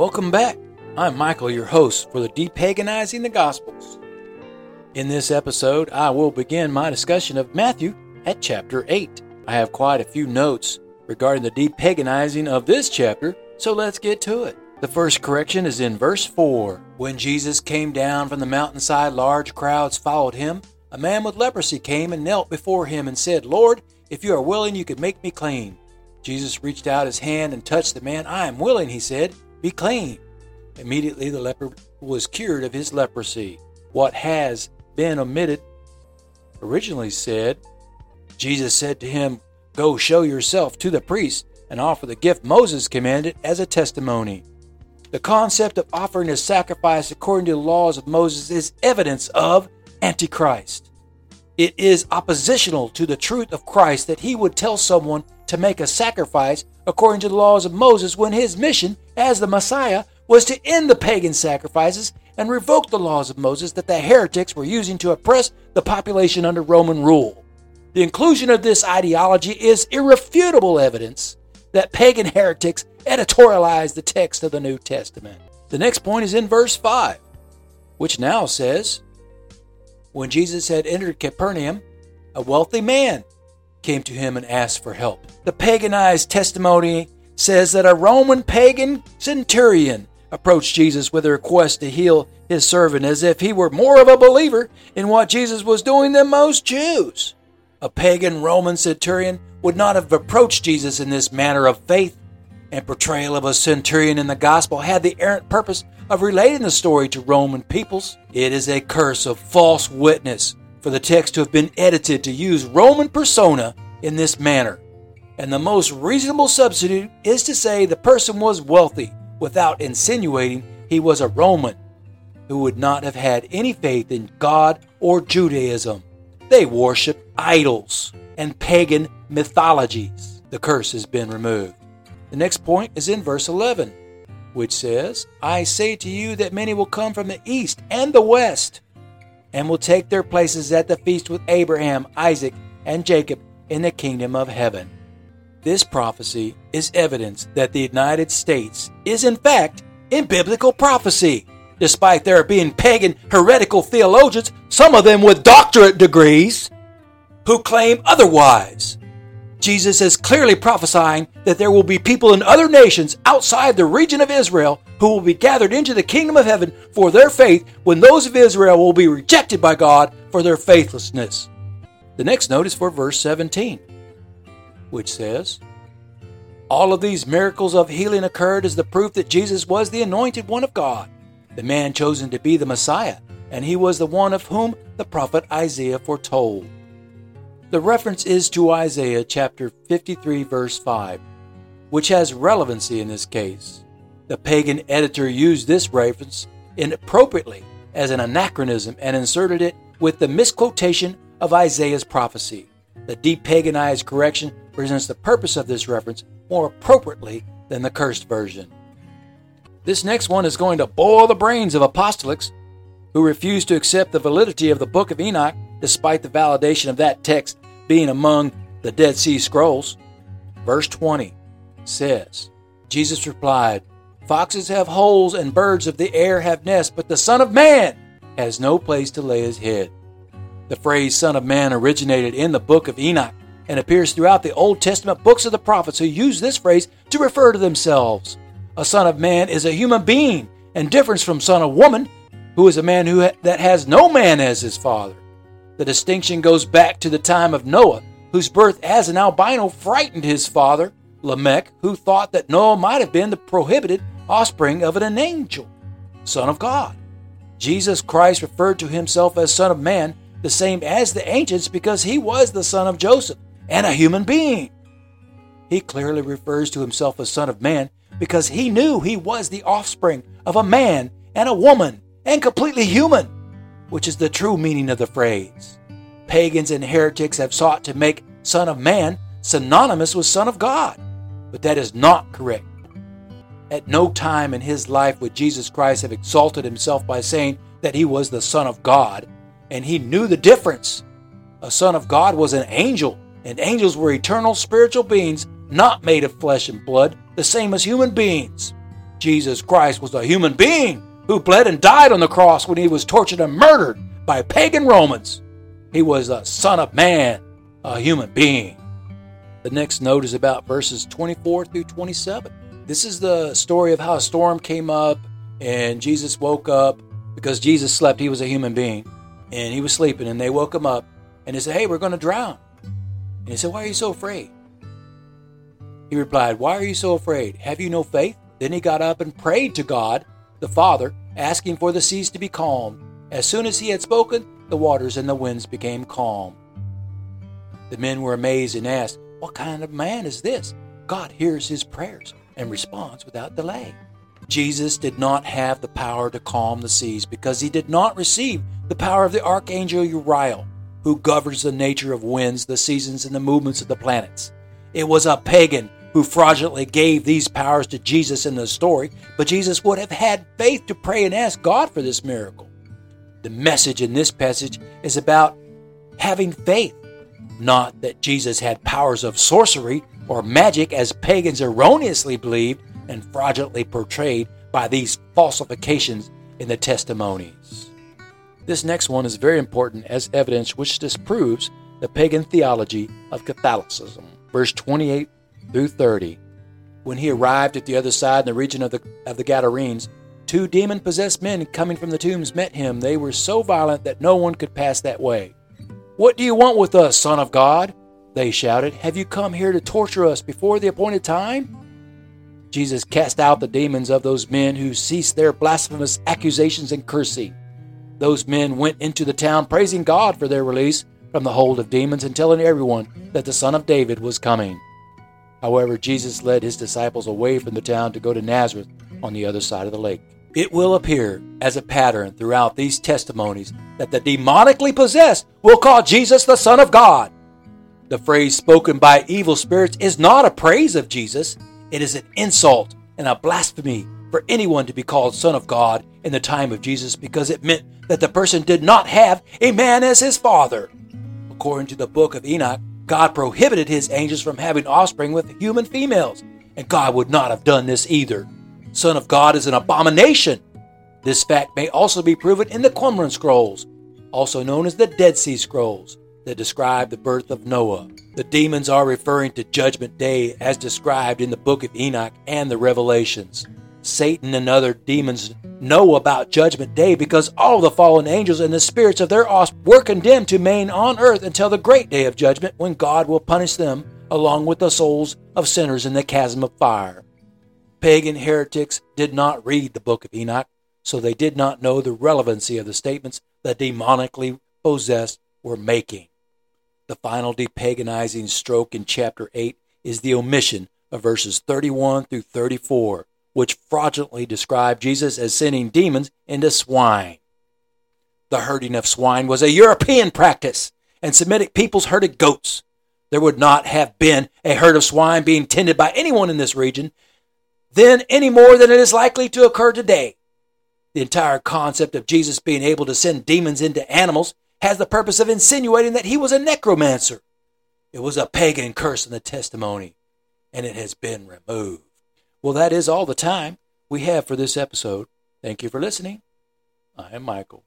Welcome back. I'm Michael, your host for the Depaganizing the Gospels. In this episode, I will begin my discussion of Matthew at chapter 8. I have quite a few notes regarding the depaganizing of this chapter, so let's get to it. The first correction is in verse 4. When Jesus came down from the mountainside, large crowds followed him. A man with leprosy came and knelt before him and said, Lord, if you are willing, you could make me clean. Jesus reached out his hand and touched the man. I am willing, he said. Be clean. Immediately the leper was cured of his leprosy. What has been omitted originally said, Jesus said to him, Go show yourself to the priest and offer the gift Moses commanded as a testimony. The concept of offering a sacrifice according to the laws of Moses is evidence of Antichrist. It is oppositional to the truth of Christ that he would tell someone to make a sacrifice according to the laws of Moses when his mission as the Messiah was to end the pagan sacrifices and revoke the laws of Moses that the heretics were using to oppress the population under Roman rule. The inclusion of this ideology is irrefutable evidence that pagan heretics editorialized the text of the New Testament. The next point is in verse 5, which now says When Jesus had entered Capernaum, a wealthy man came to him and asked for help. The paganized testimony says that a Roman pagan centurion approached Jesus with a request to heal his servant as if he were more of a believer in what Jesus was doing than most Jews. A pagan Roman centurion would not have approached Jesus in this manner of faith and portrayal of a centurion in the gospel had the errant purpose of relating the story to Roman peoples. It is a curse of false witness for the text to have been edited to use Roman persona in this manner. And the most reasonable substitute is to say the person was wealthy without insinuating he was a Roman who would not have had any faith in God or Judaism. They worship idols and pagan mythologies. The curse has been removed. The next point is in verse 11, which says, I say to you that many will come from the east and the west and will take their places at the feast with Abraham, Isaac, and Jacob in the kingdom of heaven. This prophecy is evidence that the United States is, in fact, in biblical prophecy, despite there being pagan, heretical theologians, some of them with doctorate degrees, who claim otherwise. Jesus is clearly prophesying that there will be people in other nations outside the region of Israel who will be gathered into the kingdom of heaven for their faith when those of Israel will be rejected by God for their faithlessness. The next note is for verse 17, which says, All of these miracles of healing occurred as the proof that Jesus was the anointed one of God, the man chosen to be the Messiah, and he was the one of whom the prophet Isaiah foretold. The reference is to Isaiah chapter 53, verse 5, which has relevancy in this case. The pagan editor used this reference inappropriately as an anachronism and inserted it with the misquotation of Isaiah's prophecy. The depaganized correction presents the purpose of this reference more appropriately than the cursed version. This next one is going to boil the brains of apostolics who refuse to accept the validity of the book of Enoch despite the validation of that text being among the Dead Sea Scrolls. Verse 20 says, Jesus replied, Foxes have holes and birds of the air have nests, but the Son of Man has no place to lay his head. The phrase Son of Man originated in the book of Enoch and appears throughout the Old Testament books of the prophets who use this phrase to refer to themselves. A son of man is a human being and differs from son of woman, who is a man who ha- that has no man as his father. The distinction goes back to the time of Noah, whose birth as an albino frightened his father, Lamech, who thought that Noah might have been the prohibited offspring of an angel, son of God. Jesus Christ referred to himself as Son of Man, the same as the ancients, because he was the son of Joseph and a human being. He clearly refers to himself as Son of Man because he knew he was the offspring of a man and a woman and completely human which is the true meaning of the phrase. Pagans and heretics have sought to make Son of Man synonymous with Son of God, but that is not correct. At no time in his life would Jesus Christ have exalted himself by saying that he was the Son of God, and he knew the difference. A Son of God was an angel, and angels were eternal spiritual beings not made of flesh and blood, the same as human beings. Jesus Christ was a human being who bled and died on the cross when he was tortured and murdered by pagan Romans. He was a son of man, a human being. The next note is about verses 24 through 27. This is the story of how a storm came up and Jesus woke up because Jesus slept. He was a human being and he was sleeping and they woke him up and they said, Hey, we're going to drown. And he said, Why are you so afraid? He replied, Why are you so afraid? Have you no faith? Then he got up and prayed to God, the Father, asking for the seas to be calm. As soon as he had spoken, the waters and the winds became calm. The men were amazed and asked, What kind of man is this? God hears his prayers and responds without delay. Jesus did not have the power to calm the seas because he did not receive the power of the archangel Uriel, who governs the nature of winds, the seasons, and the movements of the planets. It was a pagan who fraudulently gave these powers to Jesus in the story, but Jesus would have had faith to pray and ask God for this miracle. The message in this passage is about having faith not that Jesus had powers of sorcery or magic as pagans erroneously believed and fraudulently portrayed by these falsifications in the testimonies. This next one is very important as evidence which disproves the pagan theology of Catholicism. Verse 28 through 30. When he arrived at the other side in the region of the, of the Gadarenes, two demon possessed men coming from the tombs met him. They were so violent that no one could pass that way. What do you want with us, Son of God? They shouted. Have you come here to torture us before the appointed time? Jesus cast out the demons of those men who ceased their blasphemous accusations and cursing. Those men went into the town praising God for their release from the hold of demons and telling everyone that the Son of David was coming. However, Jesus led his disciples away from the town to go to Nazareth on the other side of the lake. It will appear as a pattern throughout these testimonies that the demonically possessed will call Jesus the Son of God. The phrase spoken by evil spirits is not a praise of Jesus, it is an insult and a blasphemy for anyone to be called Son of God in the time of Jesus because it meant that the person did not have a man as his father. According to the book of Enoch, God prohibited his angels from having offspring with human females, and God would not have done this either. Son of God is an abomination. This fact may also be proven in the Qumran Scrolls, also known as the Dead Sea Scrolls, that describe the birth of Noah. The demons are referring to Judgment Day as described in the book of Enoch and the Revelations. Satan and other demons know about Judgment Day because all the fallen angels and the spirits of their offspring were condemned to remain on earth until the great day of judgment when God will punish them along with the souls of sinners in the chasm of fire. Pagan heretics did not read the book of Enoch, so they did not know the relevancy of the statements the demonically possessed were making. The final depaganizing stroke in chapter 8 is the omission of verses 31 through 34, which fraudulently describe Jesus as sending demons into swine. The herding of swine was a European practice, and Semitic peoples herded goats. There would not have been a herd of swine being tended by anyone in this region then any more than it is likely to occur today. The entire concept of Jesus being able to send demons into animals has the purpose of insinuating that he was a necromancer. It was a pagan curse in the testimony, and it has been removed. Well, that is all the time we have for this episode. Thank you for listening. I am Michael.